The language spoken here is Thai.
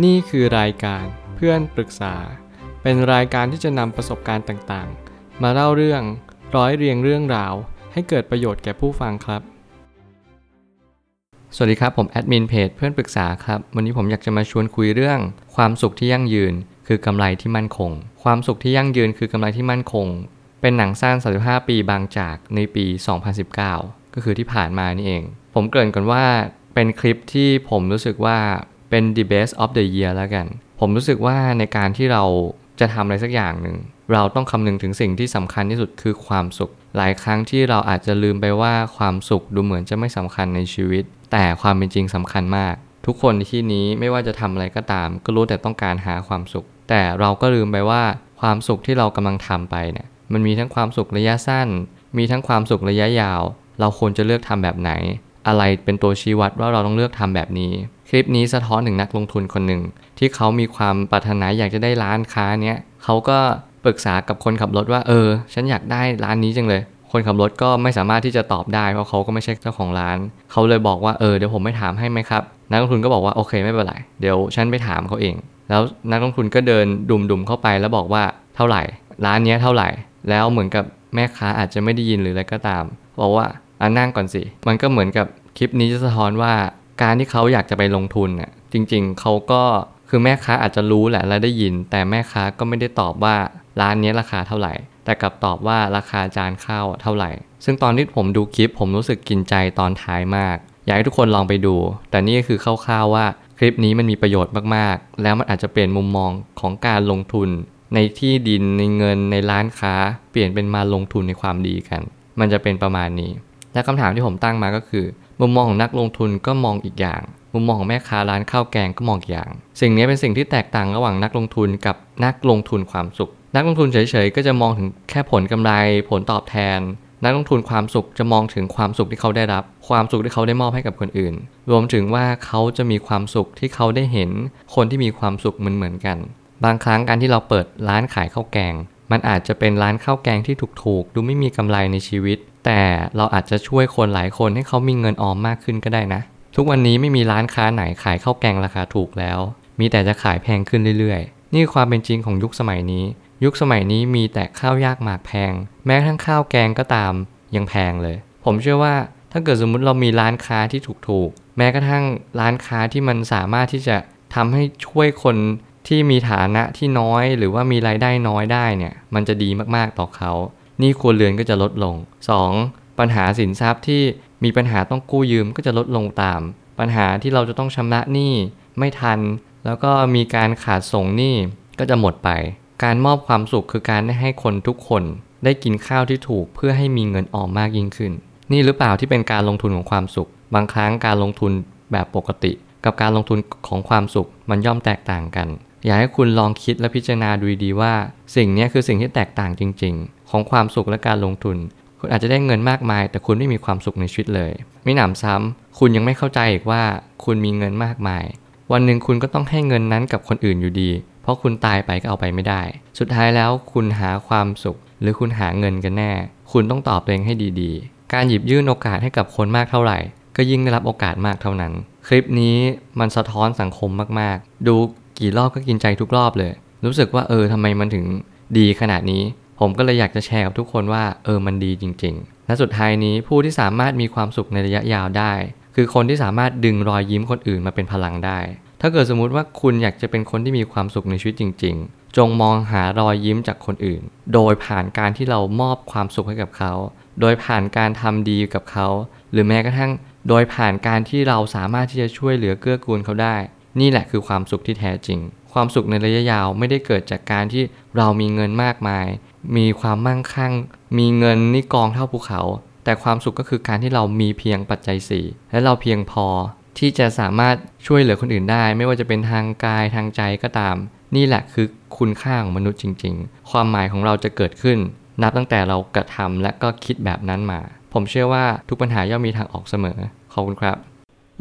นี่คือรายการเพื่อนปรึกษา เป็นรายการที่จะนำประสบการณ์ต่างๆ มาเล่าเรื่องร้อยเรียงเรื่องราว ให้เกิดประโยชน์แก่ผู้ฟังครับ สวัสดีครับ ผมแอดมินเพจเพื่อนปรึกษาครับ วันนี้ผมอยากจะมาชวนคุยเรื่อง ความสุขที่ยั่งยืน คือกำไรที่มั่นคง ความสุขที่ยั่งยืนคือกำไรที่มั่นคง เป็นหนังสั้น 35 ปีบางจากในปี 2019 ก็คือที่ผ่านมานี่เอง ผมเกริ่นก่อนว่าเป็นคลิปที่ผมรู้สึกว่า เป็น the best of the year แล้วกัน ผมรู้สึกว่าในการที่เราจะทำอะไรสักอย่างหนึ่ง เราต้องคำนึงถึงสิ่งที่สำคัญที่สุดคือความสุข หลายครั้งที่เราอาจจะลืมไปว่าความสุขดูเหมือนจะไม่สำคัญในชีวิต แต่ความเป็นจริงสำคัญมาก ทุกคนในที่นี้ไม่ว่าจะทำอะไรก็ตาม ก็รู้แต่ต้องการหาความสุข แต่เราก็ลืมไปว่าความสุขที่เรากำลังทำไปเนี่ย มันมีทั้งความสุขระยะสั้น มีทั้งความสุขระยะยาว เราควรจะเลือกทำแบบไหน อะไรเป็นตัวชี้วัดว่าเราต้องเลือกทำแบบนี้ คลิปนี้สะท้อนถึงนักลงทุนคนหนึ่ง ที่เขามีความปรารถนาอยากจะได้ร้านค้าเนี้ยเขาก็ปรึกษากับคนขับรถว่าเออ ฉันอยากได้ร้านนี้จังเลย คนขับรถก็ไม่สามารถที่จะตอบได้เพราะเขาก็ไม่ใช่เจ้าของร้าน เขาเลยบอกว่าเออเดี๋ยวผมไม่ถามให้ไหมครับนักลงทุนก็บอกว่าโอเคไม่เป็นไรเดี๋ยวฉันไปถามเขาเอง แล้วนักลงทุนก็เดินดุมๆเข้าไปแล้วบอกว่าเท่าไหร่ ร้านเนี้ยเท่าไหร่ แล้วเหมือนกับแม่ค้าอาจจะไม่ได้ยินหรืออะไรก็ตาม บอกว่าอ่านั่งก่อนสิมันก็เหมือนกับคลิปนี้จะสะท้อนว่า การที่เขาอยากจะไปลงทุนน่ะจริง ๆเขาก็คือแม่ค้าอาจจะรู้แหละและได้ยิน แต่แม่ค้าก็ไม่ได้ตอบว่าร้านนี้ราคาเท่าไหร่ แต่กลับตอบว่าราคาจานข้าวเท่าไหร่ ซึ่งตอนที่ผมดูคลิปผมรู้สึกกินใจตอนท้ายมาก อยากให้ทุกคนลองไปดู แต่นี่ก็คือคร่าวๆว่าคลิปนี้มันมีประโยชน์มากๆ แล้วมันอาจจะเปลี่ยนมุมมองของการลงทุน ในที่ดินในเงินในร้านค้า เปลี่ยนเป็นมาลงทุนในความดีกัน มันจะเป็นประมาณนี้ และคำถามที่ผมตั้งมาก็คือ มุมมองของนักลงทุนก็มองอีกอย่าง มุมมองของแม่ค้าร้านข้าวแกงก็มองอีกอย่าง สิ่งนี้เป็นสิ่งที่แตกต่างระหว่างนักลงทุนกับนักลงทุนความสุข นักลงทุนเฉยๆก็จะมองถึงแค่ผลกำไร ผลตอบแทน นักลงทุนความสุขจะมองถึงความสุขที่เขาได้รับ ความสุขที่เขาได้มอบให้กับคนอื่น รวมถึงว่าเขาจะมีความสุขที่เขาได้เห็น คนที่มีความสุขเหมือนๆกัน บางครั้งการที่เราเปิดร้านขายข้าวแกง มันอาจจะเป็นร้านข้าวแกงที่ถูกๆ ดูไม่มีกำไรในชีวิต แต่เราอาจจะช่วยคนหลายคนให้เขามีเงินออมมากขึ้นก็ได้นะ ทุกวันนี้ไม่มีร้านค้าไหนขายข้าวแกงราคาถูกแล้ว มีแต่จะขายแพงขึ้นเรื่อยๆ นี่ความเป็นจริงของยุคสมัยนี้ ยุคสมัยนี้มีแต่ข้าวยากหมากแพง แม้กระทั่งข้าวแกงก็ตามยังแพงเลย ผมเชื่อว่าถ้าเกิดสมมุติเรามีร้านค้าที่ถูกๆ แม้กระทั่งร้านค้าที่มันสามารถที่จะทำให้ช่วยคน ที่มีฐานะที่น้อยหรือว่ามีรายได้น้อยได้เนี่ยมันจะดีมากๆต่อเขา นี่ครัวเรือนก็จะลดลง 2. ปัญหาสินทรัพย์ที่มีปัญหาต้องกู้ยืมก็จะลดลงตาม ปัญหาที่เราจะต้องชำระหนี้ไม่ทัน แล้วก็มีการขาดส่งหนี้ก็จะหมดไป การมอบความสุขคือการให้คนทุกคนได้กินข้าวที่ถูกเพื่อให้มีเงินออมมากยิ่งขึ้น นี่หรือเปล่าที่เป็นการลงทุนของความสุข บางครั้งการลงทุนแบบปกติ กับการลงทุนของความสุขมันย่อมแตกต่างกัน อยากให้คุณลองคิดและพิจารณาดูดีว่า สิ่งนี้คือสิ่งที่แตกต่างจริง ๆ ของความสุขและการลงทุน คุณอาจจะได้เงินมากมาย แต่คุณไม่มีความสุขในชีวิตเลย ไม่หนำซ้ำคุณยังไม่เข้าใจอีกว่าคุณมีเงินมากมาย วันหนึ่งคุณก็ต้องให้เงินนั้นกับคนอื่นอยู่ดี เพราะคุณตายไปก็เอาไปไม่ได้ สุดท้ายแล้วคุณหาความสุข หรือคุณหาเงินกันแน่ คุณต้องตอบตัวเองให้ดีๆ การหยิบยื่นโอกาสให้กับคนมากเท่าไหร่ ก็ยิ่งได้รับโอกาสมากเท่านั้น คลิปนี้มันสะท้อนสังคมมากๆ ดู กี่รอบก็กินใจทุกรอบเลย รู้สึกว่าเออทำไมมันถึงดีขนาดนี้ ผมก็เลยอยากจะแชร์กับทุกคนว่าเออมันดีจริง ๆ และสุดท้ายนี้ผู้ที่สามารถมีความสุขในระยะยาวได้ คือคนที่สามารถดึงรอยยิ้มคนอื่นมาเป็นพลังได้ ถ้าเกิดสมมุติว่าคุณอยากจะเป็นคนที่มีความสุขในชีวิตจริง ๆ จงมองหารอยยิ้มจากคนอื่น โดยผ่านการที่เรามอบความสุขให้กับเขา โดยผ่านการทำดีกับเขา หรือแม้กระทั่ง โดยผ่านการที่เราสามารถที่จะช่วยเหลือเกื้อกูลเขาได้ นี่แหละคือความสุขที่แท้จริง ความสุขในระยะยาวไม่ได้เกิดจากการที่เรามีเงินมากมาย มีความมั่งคั่ง มีเงินนี่กองเท่าภูเขา แต่ความสุขก็คือการที่เรามีเพียงปัจจัยสี่และเราเพียงพอที่จะสามารถช่วยเหลือคนอื่นได้ ไม่ว่าจะเป็นทางกายทางใจก็ตาม นี่แหละคือคุณค่าของมนุษย์จริง ๆ ความหมายของเราจะเกิดขึ้น นับตั้งแต่เรากระทำและก็คิดแบบนั้นมา ผมเชื่อว่าทุกปัญหาย่อมมีทางออกเสมอขอบคุณครับ